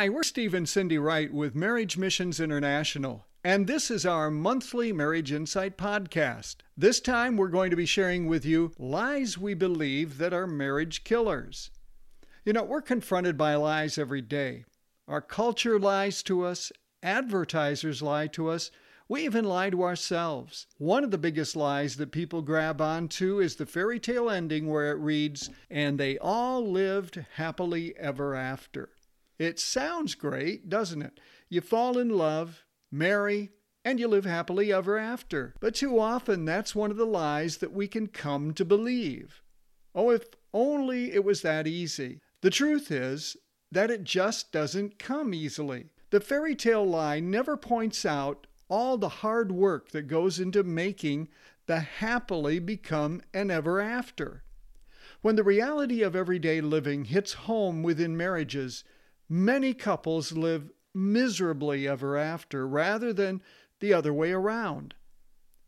Hi, we're Steve and Cindy Wright with Marriage Missions International, and this is our monthly Marriage Insight podcast. This time we're going to be sharing with you lies we believe that are marriage killers. You know, we're confronted by lies every day. Our culture lies to us, advertisers lie to us, we even lie to ourselves. One of the biggest lies that people grab onto is the fairy tale ending where it reads, and they all lived happily ever after. It sounds great, doesn't it? You fall in love, marry, and you live happily ever after. But too often, that's one of the lies that we can come to believe. Oh, if only it was that easy. The truth is that it just doesn't come easily. The fairy tale lie never points out all the hard work that goes into making the happily become an ever after. When the reality of everyday living hits home within marriages, Many couples live miserably ever after rather than the other way around.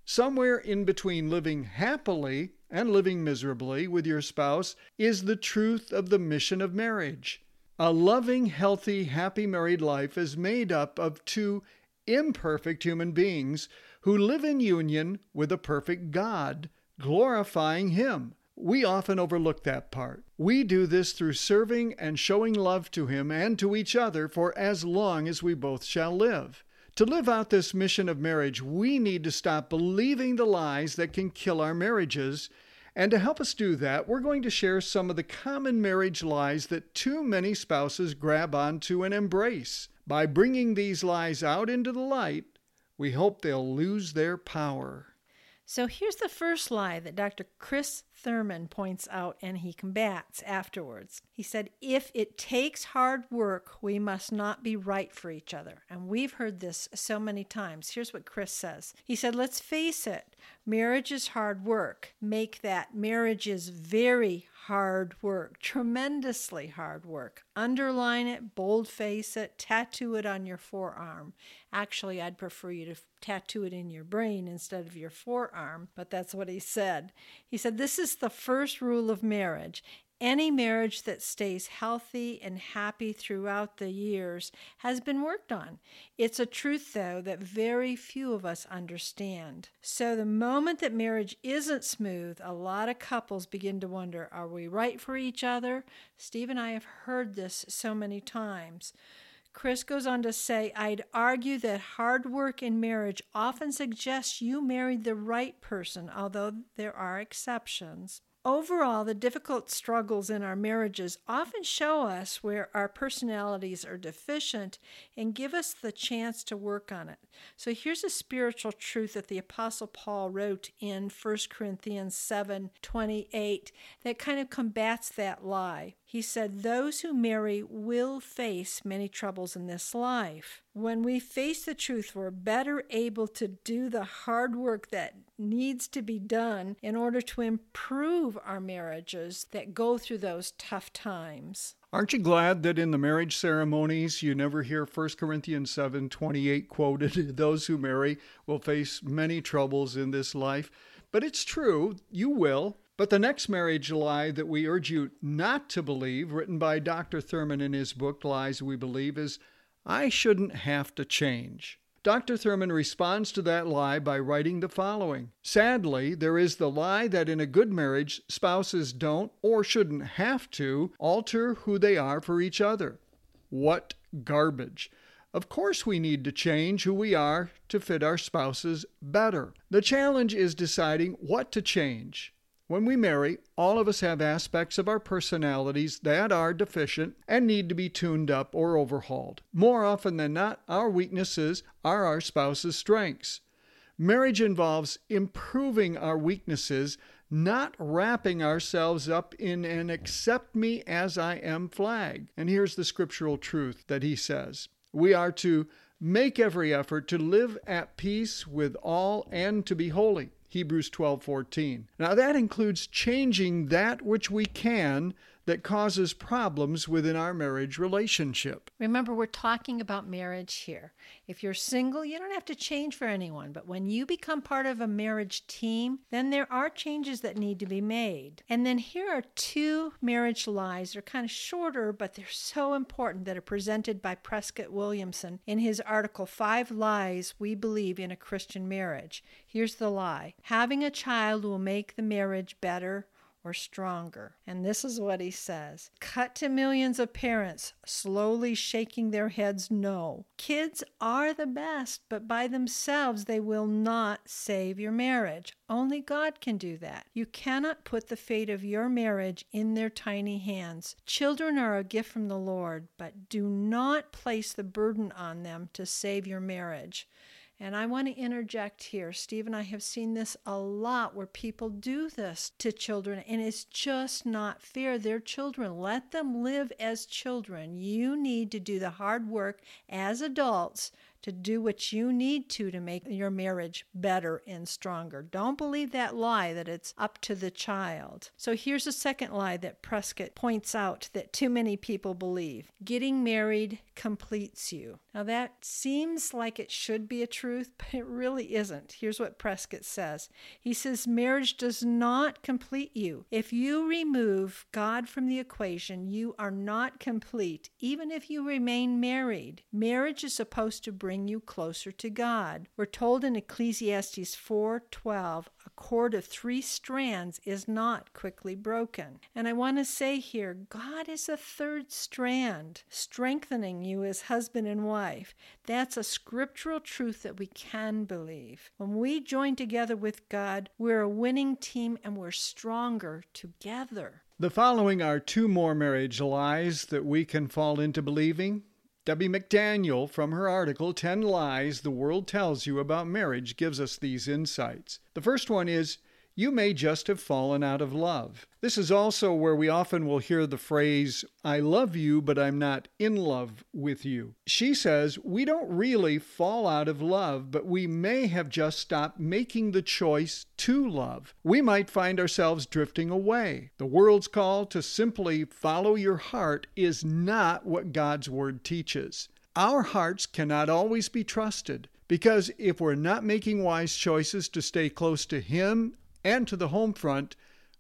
Somewhere in between living happily and living miserably with your spouse is the truth of the mission of marriage. A loving, healthy, happy married life is made up of two imperfect human beings who live in union with a perfect God, glorifying Him. We often overlook that part. We do this through serving and showing love to Him and to each other for as long as we both shall live. To live out this mission of marriage, we need to stop believing the lies that can kill our marriages. And to help us do that, we're going to share some of the common marriage lies that too many spouses grab onto and embrace. By bringing these lies out into the light, we hope they'll lose their power. So here's the first lie that Dr. Chris Thurman points out and he combats afterwards. He said, If it takes hard work, we must not be right for each other. And we've heard this so many times. Here's what Chris says He said, Let's face it, marriage is hard work. Make that marriage is very hard work, tremendously hard work. Underline it, boldface it, tattoo it on your forearm. Actually, I'd prefer you to tattoo it in your brain instead of your forearm, but that's what he said. He said, This is the first rule of marriage. Any marriage that stays healthy and happy throughout the years has been worked on. It's a truth, though, that very few of us understand. So, the moment that marriage isn't smooth, a lot of couples begin to wonder are we right for each other? Steve and I have heard this so many times. Chris goes on to say, I'd argue that hard work in marriage often suggests you married the right person, although there are exceptions. Overall, the difficult struggles in our marriages often show us where our personalities are deficient and give us the chance to work on it. So here's a spiritual truth that the apostle Paul wrote in 1 Corinthians 7:28 that kind of combats that lie. He said, Those who marry will face many troubles in this life. When we face the truth, we're better able to do the hard work that needs to be done in order to improve our marriages that go through those tough times. Aren't you glad that in the marriage ceremonies you never hear 1 Corinthians 7:28 quoted, those who marry will face many troubles in this life? But it's true, you will. But the next marriage lie that we urge you not to believe, written by Dr. Thurman in his book Lies We Believe, is I shouldn't have to change. Dr. Thurman responds to that lie by writing the following Sadly, there is the lie that in a good marriage, spouses don't or shouldn't have to alter who they are for each other. What garbage! Of course, we need to change who we are to fit our spouses better. The challenge is deciding what to change. When we marry, all of us have aspects of our personalities that are deficient and need to be tuned up or overhauled. More often than not, our weaknesses are our spouse's strengths. Marriage involves improving our weaknesses, not wrapping ourselves up in an accept me as I am flag. And here's the scriptural truth that he says we are to make every effort to live at peace with all and to be holy. Hebrews 12:14. Now that includes changing that which we can that causes problems within our marriage relationship. Remember, we're talking about marriage here. If you're single, you don't have to change for anyone, but when you become part of a marriage team, then there are changes that need to be made. And then here are two marriage lies. They're kind of shorter, but they're so important that are presented by Prescott Williamson in his article, Five Lies We Believe in a Christian Marriage. Here's the lie having a child will make the marriage better or stronger. And this is what he says Cut to millions of parents slowly shaking their heads no. Kids are the best, but by themselves they will not save your marriage. Only God can do that. You cannot put the fate of your marriage in their tiny hands. Children are a gift from the Lord, but do not place the burden on them to save your marriage. And I want to interject here. Steve and I have seen this a lot where people do this to children, and it's just not fair. They're children. Let them live as children. You need to do the hard work as adults to do what you need to to make your marriage better and stronger. Don't believe that lie that it's up to the child. So here's a second lie that Prescott points out that too many people believe getting married completes you. Now that seems like it should be a truth, but it really isn't. Here's what Prescott says He says, Marriage does not complete you. If you remove God from the equation, you are not complete, even if you remain married. Marriage is supposed to bring bring you closer to God. We're told in Ecclesiastes 4:12, a cord of three strands is not quickly broken. And I want to say here, God is a third strand, strengthening you as husband and wife. That's a scriptural truth that we can believe. When we join together with God, we're a winning team and we're stronger together. The following are two more marriage lies that we can fall into believing. Debbie McDaniel, from her article 10 Lies the World Tells You About Marriage, gives us these insights. The first one is you may just have fallen out of love. This is also where we often will hear the phrase, I love you, but I'm not in love with you. She says we don't really fall out of love, but we may have just stopped making the choice to love. We might find ourselves drifting away. The world's call to simply follow your heart is not what God's Word teaches. Our hearts cannot always be trusted. Because if we're not making wise choices to stay close to Him and to the home front,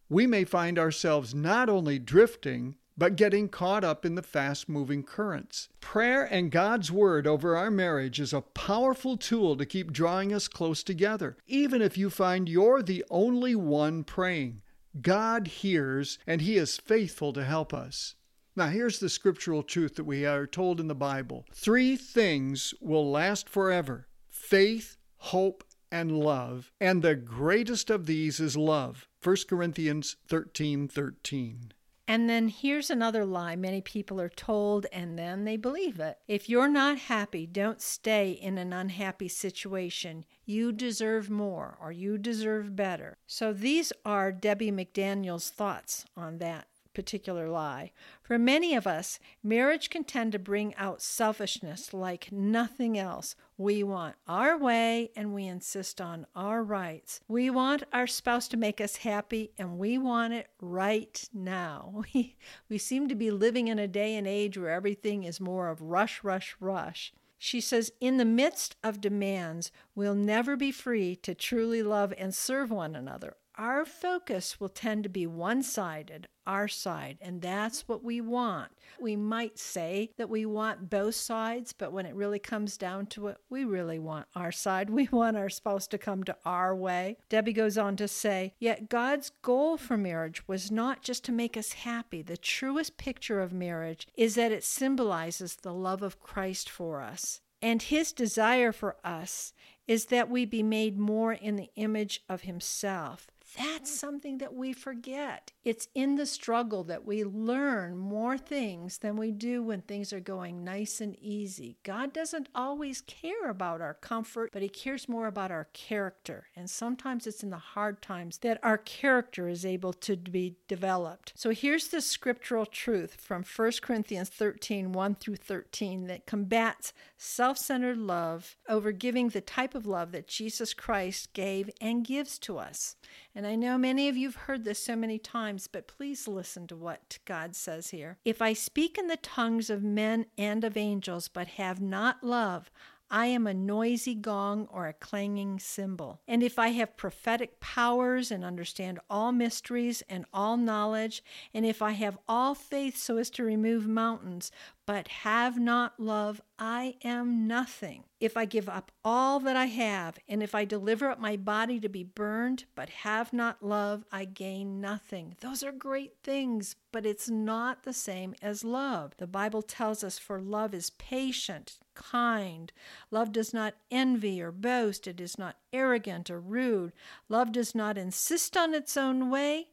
we may find ourselves not only drifting, but getting caught up in the fast moving currents. Prayer and God's Word over our marriage is a powerful tool to keep drawing us close together. Even if you find you're the only one praying, God hears and He is faithful to help us. Now, here's the scriptural truth that we are told in the Bible three things will last forever faith, hope, and love, and the greatest of these is love. 1 Corinthians 13 13. And then here's another lie many people are told and then they believe it. If you're not happy, don't stay in an unhappy situation. You deserve more or you deserve better. So these are Debbie McDaniel's thoughts on that particular lie. For many of us, marriage can tend to bring out selfishness like nothing else. We want our way and we insist on our rights. We want our spouse to make us happy and we want it right now. We, we seem to be living in a day and age where everything is more of rush, rush, rush. She says, in the midst of demands, we'll never be free to truly love and serve one another our focus will tend to be one sided, our side, and that's what we want. We might say that we want both sides, but when it really comes down to it, we really want our side. We want our spouse to come to our way. Debbie goes on to say, Yet God's goal for marriage was not just to make us happy. The truest picture of marriage is that it symbolizes the love of Christ for us. And his desire for us is that we be made more in the image of himself. That's something that we forget. It's in the struggle that we learn more things than we do when things are going nice and easy. God doesn't always care about our comfort, but He cares more about our character. And sometimes it's in the hard times that our character is able to be developed. So here's the scriptural truth from 1 Corinthians 13 1 through 13 that combats self centered love over giving the type of love that Jesus Christ gave and gives to us. And I know many of you have heard this so many times, but please listen to what God says here. If I speak in the tongues of men and of angels, but have not love, I am a noisy gong or a clanging cymbal. And if I have prophetic powers and understand all mysteries and all knowledge, and if I have all faith so as to remove mountains, but have not love, I am nothing. If I give up all that I have, and if I deliver up my body to be burned, but have not love, I gain nothing. Those are great things, but it's not the same as love. The Bible tells us, for love is patient, kind. Love does not envy or boast. It is not arrogant or rude. Love does not insist on its own way.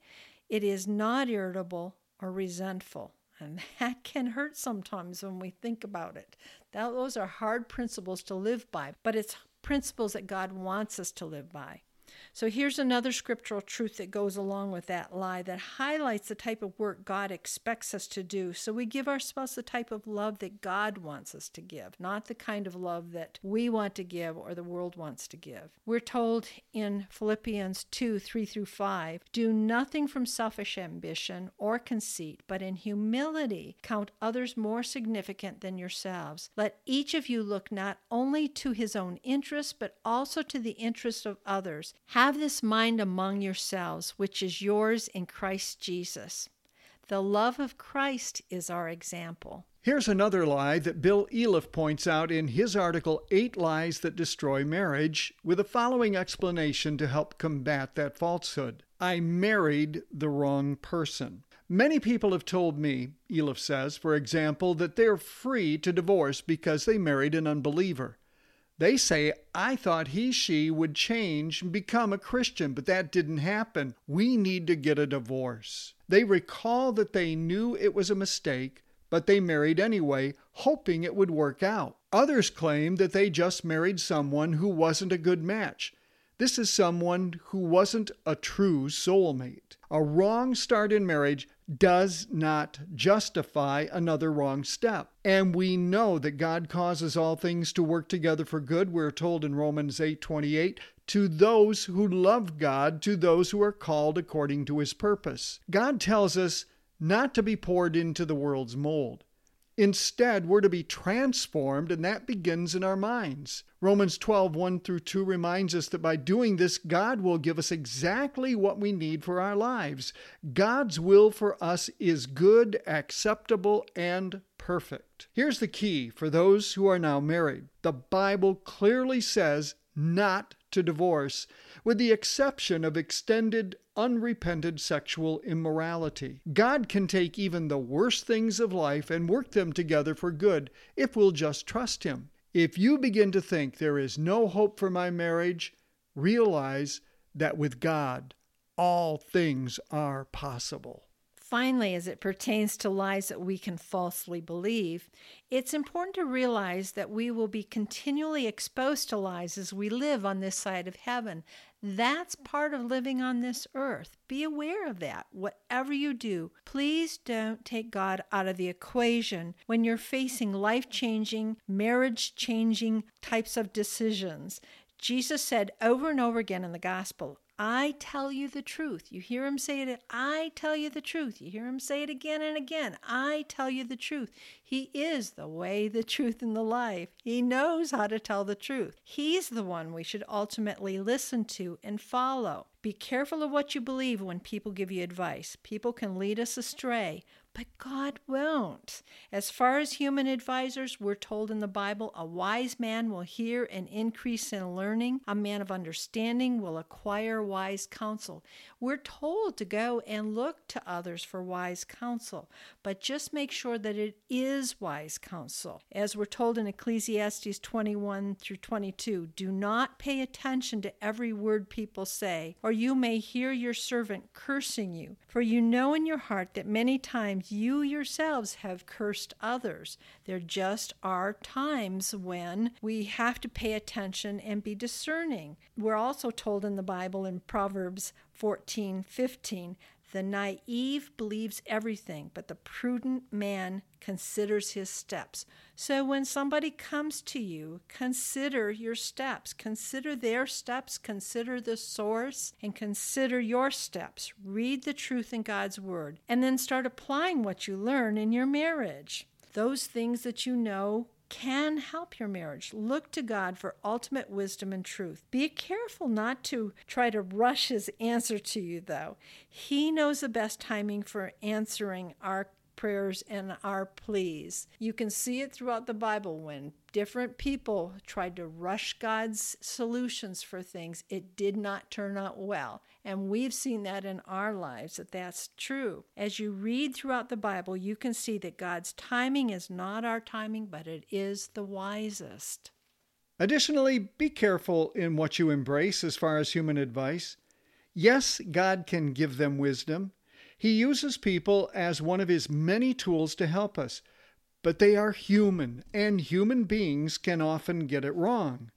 It is not irritable or resentful. And that can hurt sometimes when we think about it. That, those are hard principles to live by, but it's principles that God wants us to live by. So here's another scriptural truth that goes along with that lie that highlights the type of work God expects us to do. So we give our spouse the type of love that God wants us to give, not the kind of love that we want to give or the world wants to give. We're told in Philippians 2 3 through 5 do nothing from selfish ambition or conceit, but in humility count others more significant than yourselves. Let each of you look not only to his own interests, but also to the interests of others. Have this mind among yourselves, which is yours in Christ Jesus. The love of Christ is our example. Here's another lie that Bill Elliff points out in his article, Eight Lies That Destroy Marriage, with the following explanation to help combat that falsehood. I married the wrong person. Many people have told me, Elliff says, for example, that they're free to divorce because they married an unbeliever. They say, I thought he, she would change and become a Christian, but that didn't happen. We need to get a divorce. They recall that they knew it was a mistake, but they married anyway, hoping it would work out. Others claim that they just married someone who wasn't a good match. This is someone who wasn't a true soulmate. A wrong start in marriage does not justify another wrong step. And we know that God causes all things to work together for good. We're told in Romans 8:28, to those who love God, to those who are called according to his purpose. God tells us not to be poured into the world's mold. Instead, we're to be transformed, and that begins in our minds. Romans 12, 1 through 2 reminds us that by doing this, God will give us exactly what we need for our lives. God's will for us is good, acceptable, and perfect. Here's the key for those who are now married the Bible clearly says not to divorce, with the exception of extended, unrepented sexual immorality. God can take even the worst things of life and work them together for good if we'll just trust Him. If you begin to think there is no hope for my marriage, realize that with God, all things are possible. Finally, as it pertains to lies that we can falsely believe, it's important to realize that we will be continually exposed to lies as we live on this side of heaven. That's part of living on this earth. Be aware of that. Whatever you do, please don't take God out of the equation when you're facing life changing, marriage changing types of decisions. Jesus said over and over again in the gospel, I tell you the truth. You hear him say it, I tell you the truth. You hear him say it again and again. I tell you the truth. He is the way, the truth, and the life. He knows how to tell the truth. He's the one we should ultimately listen to and follow. Be careful of what you believe when people give you advice. People can lead us astray, but God won't. As far as human advisors, we're told in the Bible a wise man will hear and increase in learning, a man of understanding will acquire wise counsel. We're told to go and look to others for wise counsel, but just make sure that it is wise counsel. As we're told in Ecclesiastes 21 through 22, do not pay attention to every word people say, or you may hear your servant cursing you. For you know in your heart that many times you yourselves have cursed others. There just are times when we have to pay attention and be discerning. We're also told in the Bible in Proverbs 14 15 The naive believes everything, but the prudent man considers his steps. So when somebody comes to you, consider your steps. Consider their steps, consider the source, and consider your steps. Read the truth in God's Word, and then start applying what you learn in your marriage. Those things that you know can help your marriage. Look to God for ultimate wisdom and truth. Be careful not to try to rush His answer to you, though. He knows the best timing for answering our prayers and our pleas. You can see it throughout the Bible when different people tried to rush God's solutions for things, it did not turn out well. And we've seen that in our lives that that's true. As you read throughout the Bible, you can see that God's timing is not our timing, but it is the wisest. Additionally, be careful in what you embrace as far as human advice. Yes, God can give them wisdom, he uses people as one of his many tools to help us, but they are human, and human beings can often get it wrong.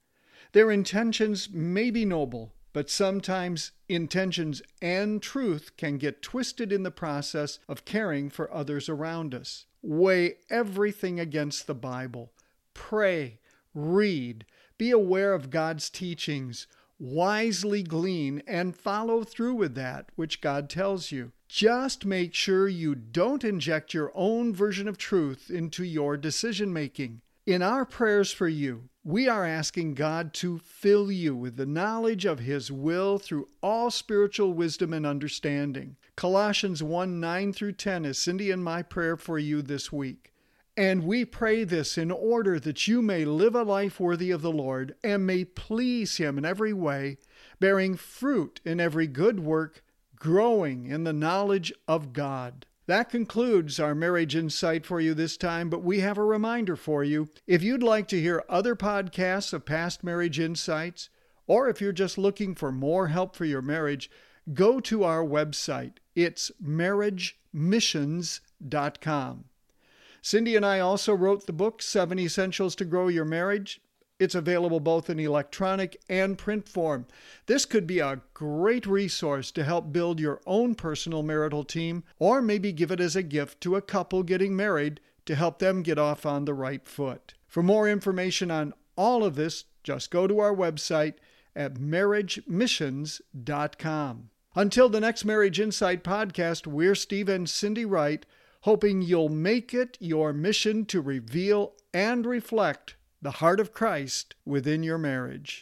Their intentions may be noble, but sometimes intentions and truth can get twisted in the process of caring for others around us. Weigh everything against the Bible. Pray, read, be aware of God's teachings, wisely glean, and follow through with that which God tells you. Just make sure you don't inject your own version of truth into your decision making. In our prayers for you, we are asking God to fill you with the knowledge of His will through all spiritual wisdom and understanding. Colossians 1 9 through 10 is Cindy and my prayer for you this week. And we pray this in order that you may live a life worthy of the Lord and may please Him in every way, bearing fruit in every good work growing in the knowledge of God. That concludes our marriage insight for you this time, but we have a reminder for you. If you'd like to hear other podcasts of past marriage insights, or if you're just looking for more help for your marriage, go to our website. It's marriagemissions.com. Cindy and I also wrote the book, Seven Essentials to Grow Your Marriage. It's available both in electronic and print form. This could be a great resource to help build your own personal marital team, or maybe give it as a gift to a couple getting married to help them get off on the right foot. For more information on all of this, just go to our website at marriagemissions.com. Until the next Marriage Insight podcast, we're Steve and Cindy Wright, hoping you'll make it your mission to reveal and reflect the heart of Christ within your marriage.